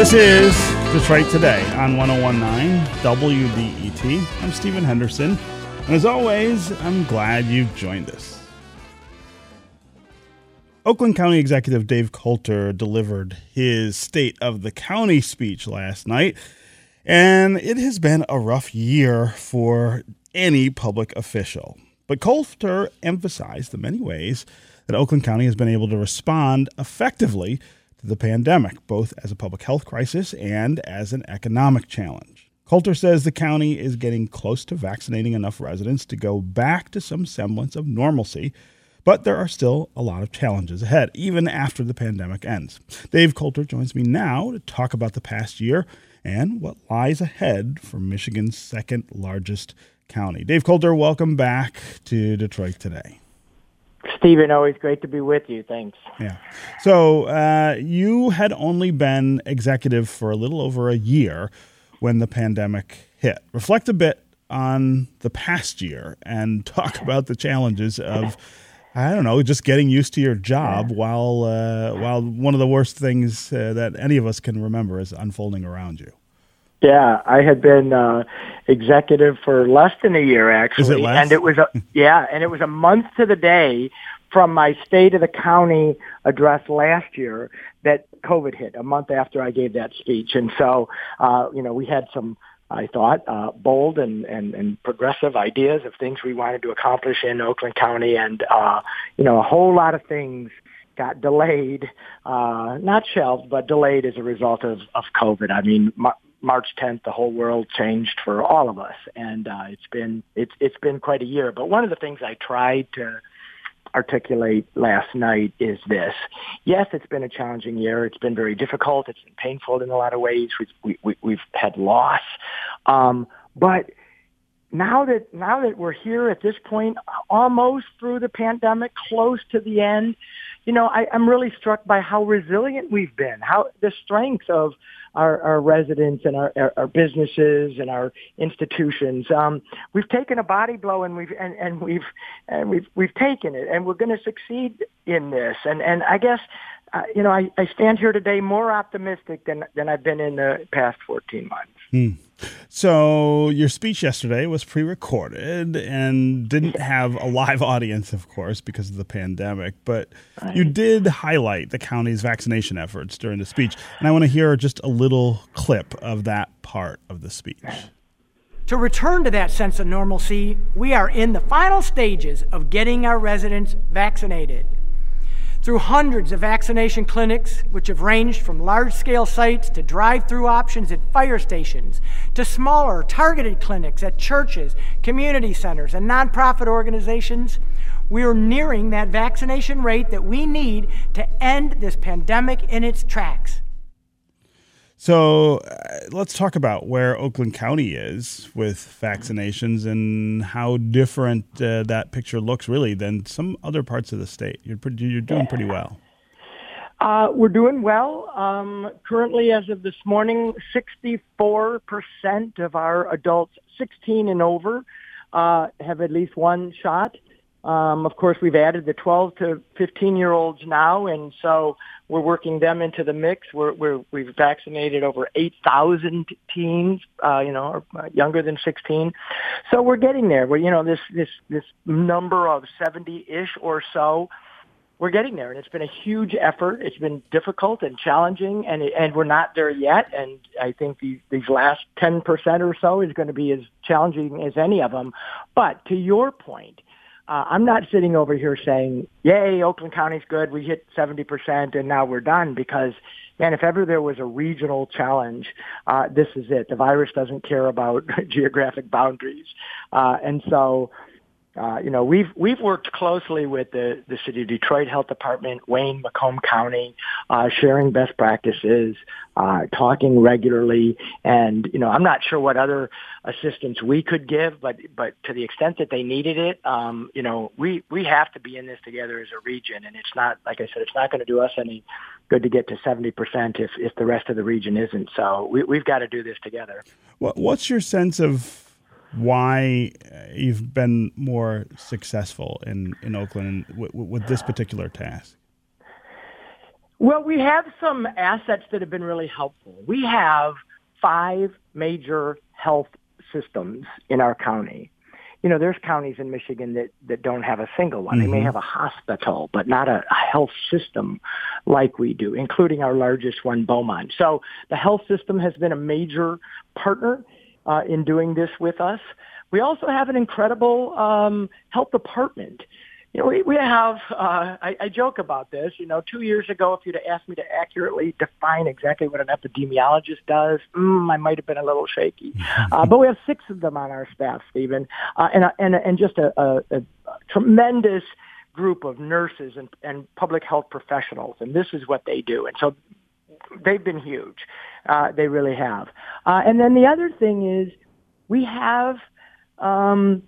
This is Detroit Today on 1019 WDET. I'm Stephen Henderson, and as always, I'm glad you've joined us. Oakland County Executive Dave Coulter delivered his State of the County speech last night, and it has been a rough year for any public official. But Coulter emphasized the many ways that Oakland County has been able to respond effectively the pandemic, both as a public health crisis and as an economic challenge. Coulter says the county is getting close to vaccinating enough residents to go back to some semblance of normalcy, but there are still a lot of challenges ahead, even after the pandemic ends. Dave Coulter joins me now to talk about the past year and what lies ahead for Michigan's second largest county. Dave Coulter, welcome back to Detroit today. Stephen, always great to be with you. Thanks. Yeah. So uh, you had only been executive for a little over a year when the pandemic hit. Reflect a bit on the past year and talk about the challenges of. I don't know, just getting used to your job while uh, while one of the worst things uh, that any of us can remember is unfolding around you. Yeah, I had been uh, executive for less than a year actually, Is it less? and it was a yeah, and it was a month to the day from my state of the county address last year that COVID hit. A month after I gave that speech, and so uh, you know we had some. I thought uh, bold and, and, and progressive ideas of things we wanted to accomplish in Oakland County, and uh, you know a whole lot of things got delayed, uh, not shelved, but delayed as a result of, of COVID. I mean, Mar- March 10th, the whole world changed for all of us, and uh, it's been it's it's been quite a year. But one of the things I tried to articulate last night is this. Yes, it's been a challenging year. It's been very difficult. It's been painful in a lot of ways. We've, we, we, we've had loss. Um, but now that, now that we're here at this point, almost through the pandemic, close to the end, you know, I, I'm really struck by how resilient we've been, how the strength of our, our residents and our, our, our businesses and our institutions. Um, we've taken a body blow and we've and, and we've and we've we've taken it, and we're going to succeed in this. And and I guess uh, you know I, I stand here today more optimistic than than I've been in the past 14 months. Hmm. So your speech yesterday was pre-recorded and didn't have a live audience, of course, because of the pandemic. But you did highlight the county's vaccination efforts during the speech, and I want to hear just a little clip of that part of the speech. To return to that sense of normalcy, we are in the final stages of getting our residents vaccinated. Through hundreds of vaccination clinics, which have ranged from large scale sites to drive through options at fire stations, to smaller targeted clinics at churches, community centers, and nonprofit organizations, we are nearing that vaccination rate that we need to end this pandemic in its tracks. So uh, let's talk about where Oakland County is with vaccinations and how different uh, that picture looks, really, than some other parts of the state. You're pretty, you're doing pretty well. Uh, we're doing well. Um, currently, as of this morning, 64% of our adults 16 and over uh, have at least one shot. Um, of course, we've added the 12 to 15 year olds now, and so we're working them into the mix. We're, we're we've vaccinated over 8,000 teens, uh, you know, uh, younger than 16. So we're getting there. We're you know this this this number of 70-ish or so. We're getting there, and it's been a huge effort. It's been difficult and challenging, and and we're not there yet. And I think these these last 10% or so is going to be as challenging as any of them. But to your point uh, I'm not sitting over here saying, "Yay, Oakland County's good. We hit 70%, and now we're done." Because, man, if ever there was a regional challenge, uh, this is it. The virus doesn't care about geographic boundaries, uh, and so. Uh, you know, we've we've worked closely with the the city of Detroit Health Department, Wayne, Macomb County, uh, sharing best practices, uh, talking regularly, and you know, I'm not sure what other assistance we could give, but but to the extent that they needed it, um, you know, we we have to be in this together as a region, and it's not like I said, it's not going to do us any good to get to 70% if if the rest of the region isn't. So we, we've got to do this together. What's your sense of why you've been more successful in, in Oakland with, with this particular task? Well, we have some assets that have been really helpful. We have five major health systems in our county. You know, there's counties in Michigan that, that don't have a single one. Mm-hmm. They may mm-hmm. have a hospital, but not a, a health system like we do, including our largest one, Beaumont. So the health system has been a major partner uh, in doing this with us. We also have an incredible um, health department you know, we, we have, uh, I, I joke about this, you know, two years ago, if you'd have asked me to accurately define exactly what an epidemiologist does, mm, I might have been a little shaky. Uh, but we have six of them on our staff, Stephen, uh, and, and, and just a, a, a tremendous group of nurses and, and public health professionals, and this is what they do. And so they've been huge. Uh, they really have. Uh, and then the other thing is we have um,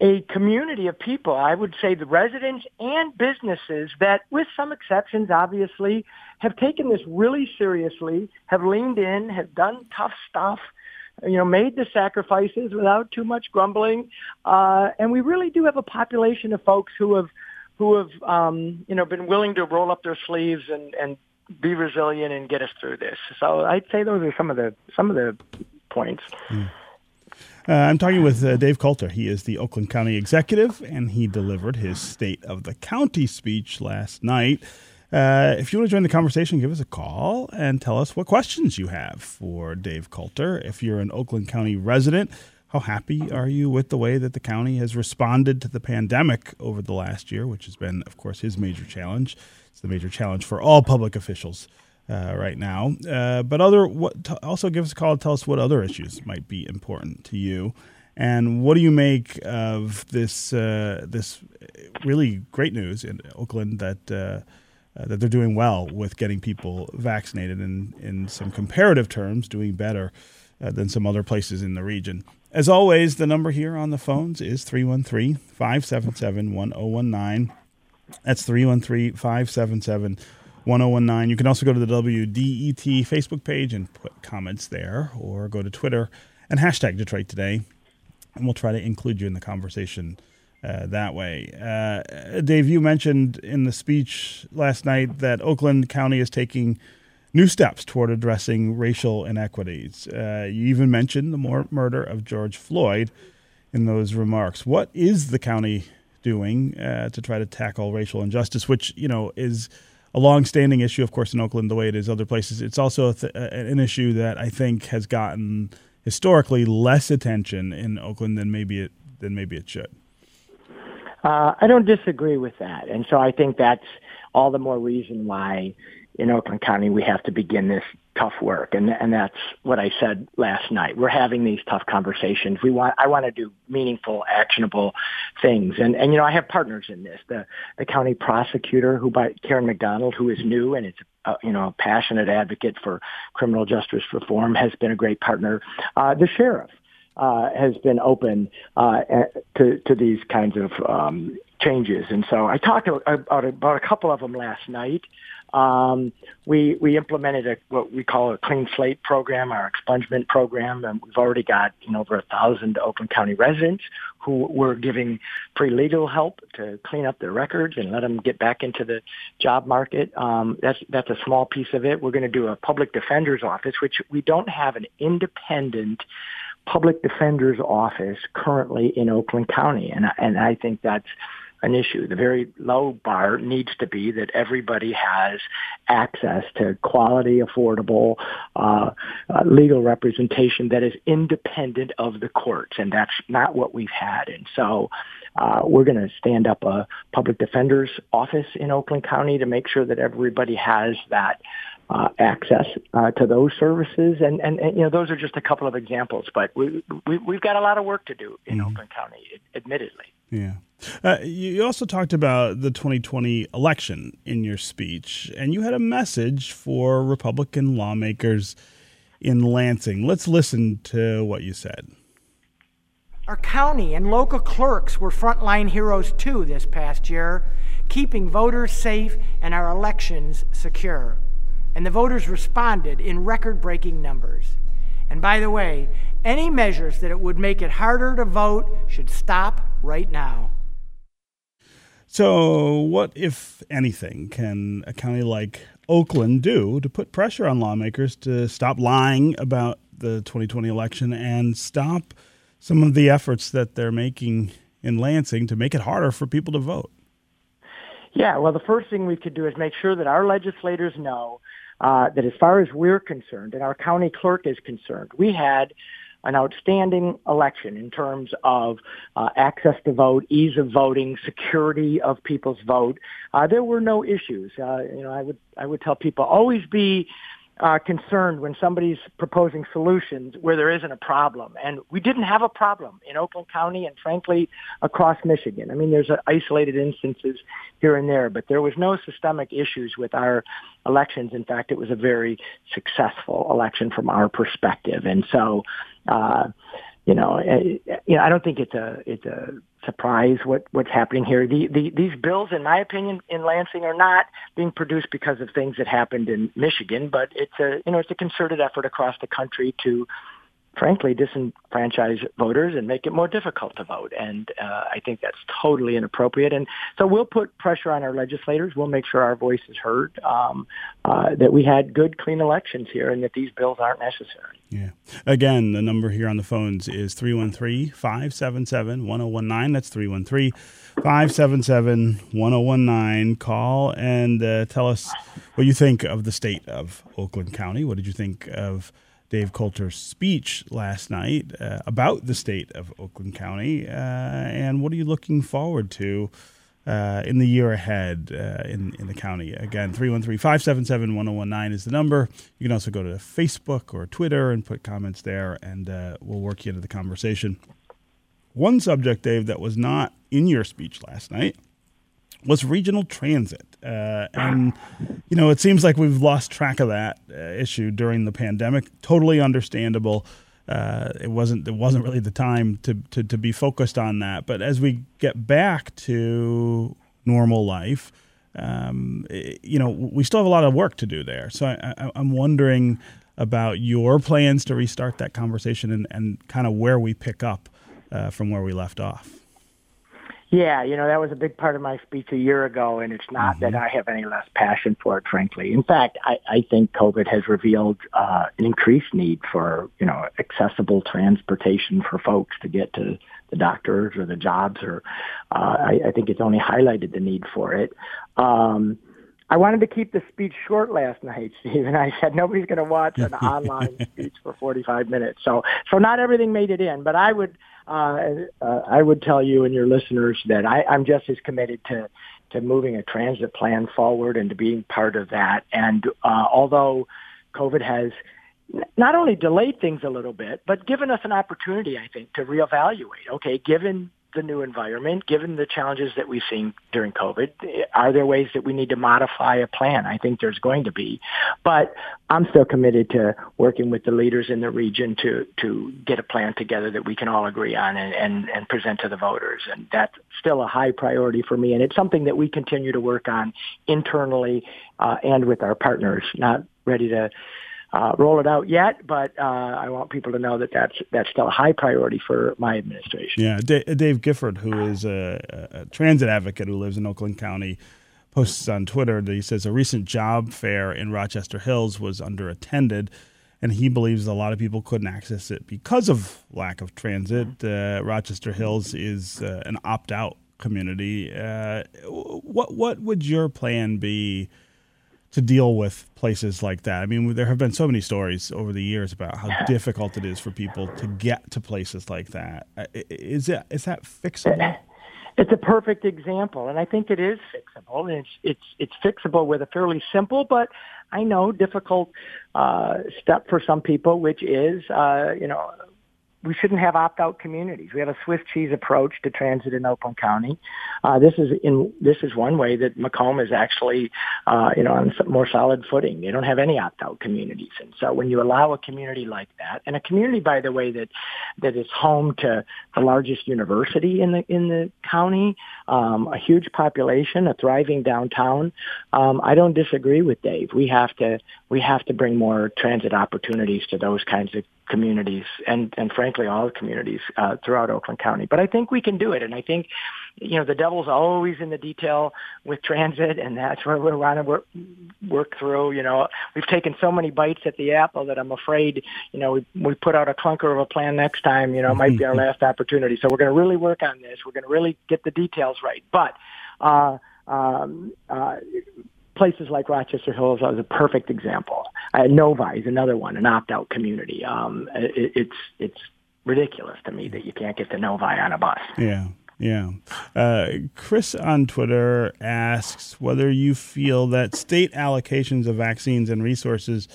a community of people, I would say the residents and businesses that, with some exceptions, obviously, have taken this really seriously, have leaned in, have done tough stuff, you know, made the sacrifices without too much grumbling. Uh, and we really do have a population of folks who have, who have, um, you know, been willing to roll up their sleeves and, and be resilient and get us through this. So I'd say those are some of the, some of the points. Mm. Uh, I'm talking with uh, Dave Coulter. He is the Oakland County Executive, and he delivered his State of the County speech last night. Uh, if you want to join the conversation, give us a call and tell us what questions you have for Dave Coulter. If you're an Oakland County resident, how happy are you with the way that the county has responded to the pandemic over the last year, which has been, of course, his major challenge? It's the major challenge for all public officials uh, right now. Uh, but other what t- also give us a call. Tell us what other issues might be important to you, and what do you make of this uh, this really great news in Oakland that. Uh, uh, that they're doing well with getting people vaccinated and in some comparative terms doing better uh, than some other places in the region. As always, the number here on the phones is 313 577 1019. That's 313 577 1019. You can also go to the WDET Facebook page and put comments there, or go to Twitter and hashtag Detroit Today, and we'll try to include you in the conversation uh, that way. Uh, Dave, you mentioned in the speech last night that Oakland County is taking new steps toward addressing racial inequities. Uh, you even mentioned the mor- murder of George Floyd in those remarks. What is the county doing uh, to try to tackle racial injustice, which you know is a long-standing issue, of course, in Oakland, the way it is other places. It's also th- an issue that I think has gotten historically less attention in Oakland than maybe it than maybe it should. Uh, I don't disagree with that, and so I think that's all the more reason why in Oakland County we have to begin this tough work and and that's what I said last night. We're having these tough conversations. We want I want to do meaningful, actionable things. And and you know I have partners in this. The the county prosecutor who by Karen McDonald who is new and it's uh, you know a passionate advocate for criminal justice reform has been a great partner. Uh, the sheriff uh, has been open uh, to to these kinds of um, changes. And so I talked about, about a couple of them last night. Um, we we implemented a, what we call a clean slate program, our expungement program, and we've already got you know over a thousand Oakland County residents who we're giving free legal help to clean up their records and let them get back into the job market. Um, that's that's a small piece of it. We're going to do a public defender's office, which we don't have an independent public defender's office currently in Oakland County, and and I think that's an issue. The very low bar needs to be that everybody has access to quality, affordable uh, uh, legal representation that is independent of the courts, and that's not what we've had. And so uh, we're going to stand up a public defender's office in Oakland County to make sure that everybody has that uh, access uh, to those services. And, and, and, you know, those are just a couple of examples, but we, we, we've got a lot of work to do in mm-hmm. Oakland County, admittedly. Yeah. Uh, you also talked about the 2020 election in your speech, and you had a message for Republican lawmakers in Lansing. Let's listen to what you said. Our county and local clerks were frontline heroes too this past year, keeping voters safe and our elections secure and the voters responded in record breaking numbers. And by the way, any measures that it would make it harder to vote should stop right now. So, what, if anything, can a county like Oakland do to put pressure on lawmakers to stop lying about the 2020 election and stop some of the efforts that they're making in Lansing to make it harder for people to vote? Yeah, well, the first thing we could do is make sure that our legislators know uh, that as far as we're concerned and our county clerk is concerned, we had an outstanding election in terms of uh, access to vote, ease of voting, security of people's vote. Uh, there were no issues. Uh, you know, I would I would tell people always be uh, concerned when somebody's proposing solutions where there isn't a problem. And we didn't have a problem in Oakland County and frankly across Michigan. I mean, there's isolated instances here and there, but there was no systemic issues with our elections. In fact, it was a very successful election from our perspective. And so, uh, you know, eh, you know, I don't think it's a it's a surprise what what's happening here. The, the these bills, in my opinion, in Lansing are not being produced because of things that happened in Michigan, but it's a you know it's a concerted effort across the country to frankly disenfranchise voters and make it more difficult to vote. And uh, I think that's totally inappropriate. And so we'll put pressure on our legislators. We'll make sure our voice is heard, um, uh, that we had good, clean elections here and that these bills aren't necessary. Yeah. Again, the number here on the phones is 313-577-1019. That's 313-577-1019. Call and uh, tell us what you think of the state of Oakland County. What did you think of Dave Coulter's speech last night uh, about the state of Oakland County, uh, and what are you looking forward to uh, in the year ahead uh, in, in the county? Again, 313 577 1019 is the number. You can also go to Facebook or Twitter and put comments there, and uh, we'll work you into the conversation. One subject, Dave, that was not in your speech last night was regional transit. Uh, and, you know, it seems like we've lost track of that uh, issue during the pandemic. Totally understandable. Uh, it wasn't it wasn't really the time to, to, to be focused on that. But as we get back to normal life, um, it, you know, we still have a lot of work to do there. So I, am wondering about your plans to restart that conversation and, and kind of where we pick up uh, from where we left off. Yeah, you know, that was a big part of my speech a year ago, and it's not mm-hmm. that I have any less passion for it, frankly. In fact, I, I think COVID has revealed uh, an increased need for, you know, accessible transportation for folks to get to the doctors or the jobs, or uh, I, I think it's only highlighted the need for it. Um, I wanted to keep the speech short last night, Steve, and I said nobody's going to watch an online speech for 45 minutes. So, so not everything made it in, but I would uh, uh, I would tell you and your listeners that I, I'm just as committed to to moving a transit plan forward and to being part of that. And uh, although COVID has not only delayed things a little bit, but given us an opportunity, I think, to reevaluate. Okay, given the new environment, given the challenges that we've seen during COVID, are there ways that we need to modify a plan? I think there's going to be, but I'm still committed to working with the leaders in the region to to get a plan together that we can all agree on and and, and present to the voters, and that's still a high priority for me, and it's something that we continue to work on internally uh, and with our partners. Not ready to uh, roll it out yet, but uh, I want people to know that that's that's still a high priority for my administration. Yeah, D- Dave Gifford, who is a, a, transit advocate who lives in Oakland County, posts on Twitter that he says a recent job fair in Rochester Hills was underattended, and he believes a lot of people couldn't access it because of lack of transit. Uh, Rochester Hills is uh, an opt-out community. Uh, what what would your plan be? To deal with places like that. I mean, there have been so many stories over the years about how difficult it is for people to get to places like that. Is that is that fixable? It's a perfect example, and I think it is fixable. And it's it's it's fixable with a fairly simple, but I know difficult uh, step for some people, which is uh, you know we shouldn't have opt-out communities. We have a Swiss cheese approach to transit in Oakland County. Uh, this is in this is one way that Macomb is actually, uh, you know, on more solid footing. They don't have any opt-out communities, and so when you allow a community like that, and a community, by the way, that that is home to the largest university in the in the county, um, a huge population, a thriving downtown, um, I don't disagree with Dave. We have to we have to bring more transit opportunities to those kinds of communities and, and frankly all communities uh, throughout Oakland County. But I think we can do it, and I think you know, the devil's always in the detail with transit, and that's where we're trying to work, work through. You know, we've taken so many bites at the apple that I'm afraid, you know, we we put out a clunker of a plan next time. You know, might be our last opportunity. So we're going to really work on this. We're going to really get the details right. But uh, um, uh, places like Rochester Hills is a perfect example. Uh, Novi is another one, an opt-out community. Um, it, it's it's ridiculous to me that you can't get to Novi on a bus. Yeah. Yeah. Uh, Chris on Twitter asks whether you feel that state allocations of vaccines and resources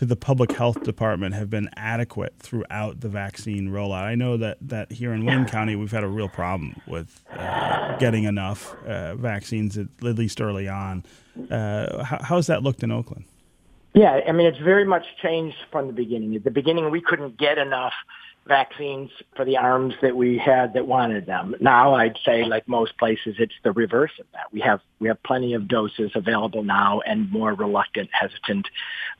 to the public health department have been adequate throughout the vaccine rollout. I know that, that here in Wayne County, we've had a real problem with uh, getting enough uh, vaccines, at, at, least early on. Uh, how, how's that looked in Oakland? Yeah, I mean, it's very much changed from the beginning. At the beginning, we couldn't get enough vaccines for the arms that we had that wanted them. Now I'd say like most places it's the reverse of that. We have we have plenty of doses available now and more reluctant, hesitant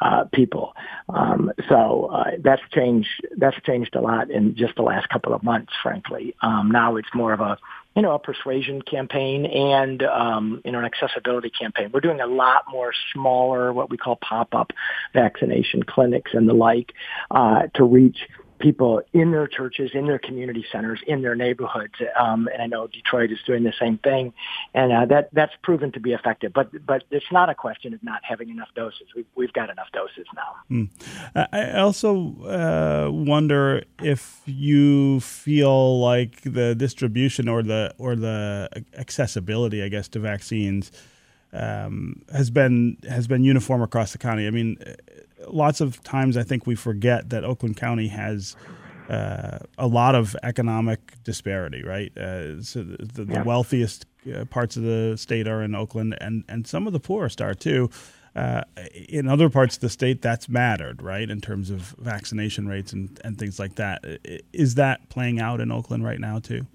uh, people. Um, so uh, that's changed that's changed a lot in just the last couple of months, frankly. Um, now it's more of a you know, a persuasion campaign and, um, you know, an accessibility campaign. We're doing a lot more smaller, what we call pop-up vaccination clinics and the like, uh, to reach people in their churches, in their community centers, in their neighborhoods. Um, and I know Detroit is doing the same thing, and uh, that that's proven to be effective. But but it's not a question of not having enough doses. We've we've got enough doses now. Mm. I also uh, wonder if you feel like the distribution or the or the accessibility, I guess, to vaccines. Um, has been has been uniform across the county. I mean, lots of times I think we forget that Oakland County has uh, a lot of economic disparity, right? Uh, so the, the, yeah. wealthiest uh, parts of the state are in Oakland, and, and some of the poorest are too. Uh, in other parts of the state, that's mattered, right, in terms of vaccination rates and, and things like that. Is that playing out in Oakland right now too?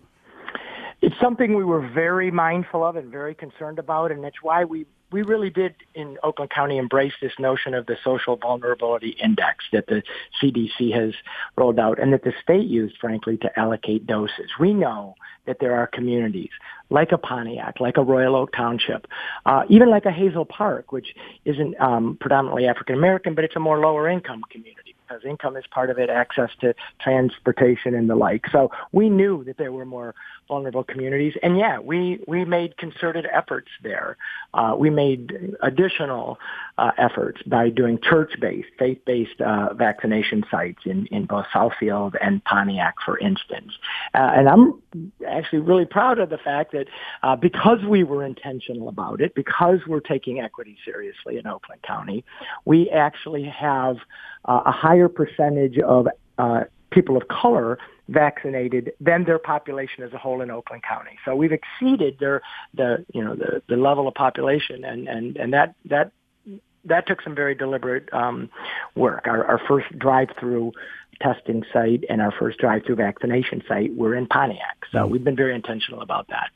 It's something we were very mindful of and very concerned about, and that's why we we really did in Oakland County embrace this notion of the social vulnerability index that the CDC has rolled out and that the state used, frankly, to allocate doses. We know that there are communities like a Pontiac, like a Royal Oak Township, uh, even like a Hazel Park, which isn't um, predominantly African American, but it's a more lower income community because income is part of it, access to transportation and the like. So we knew that there were more vulnerable communities, and yeah, we we made concerted efforts there. Uh, we made additional uh, efforts by doing church-based, faith-based uh, vaccination sites in in both Southfield and Pontiac, for instance. Uh, and I'm actually really proud of the fact that uh, because we were intentional about it, because we're taking equity seriously in Oakland County, we actually have uh, a higher percentage of uh, people of color vaccinated than their population as a whole in Oakland County. So we've exceeded their the you know the, the level of population and, and, and that that that took some very deliberate um, work. Our, our first drive-through testing site and our first drive-through vaccination site were in Pontiac. So mm. we've been very intentional about that.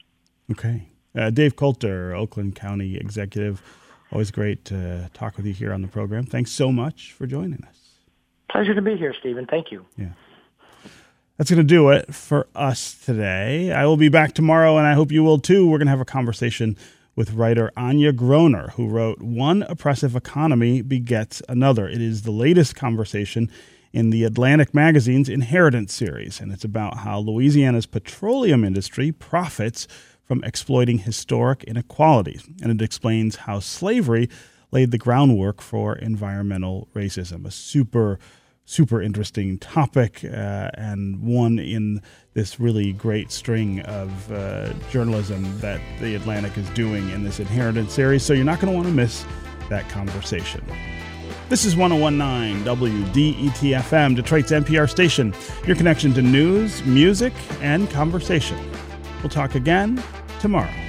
Okay. Uh, Dave Coulter, Oakland County Executive. Always great to talk with you here on the program. Thanks so much for joining us. Pleasure to be here, Stephen. Thank you. Yeah. That's going to do it for us today. I will be back tomorrow, and I hope you will too. We're going to have a conversation with writer Anya Groner, who wrote One Oppressive Economy Begets Another. It is the latest conversation in the Atlantic Magazine's Inheritance series, and it's about how Louisiana's petroleum industry profits from exploiting historic inequalities. And it explains how slavery laid the groundwork for environmental racism, a super super interesting topic uh, and one in this really great string of uh, journalism that the Atlantic is doing in this inheritance series. So you're not going to want to miss that conversation. This is 1019 WDETFM, Detroit's NPR station, your connection to news, music, and conversation. We'll talk again tomorrow.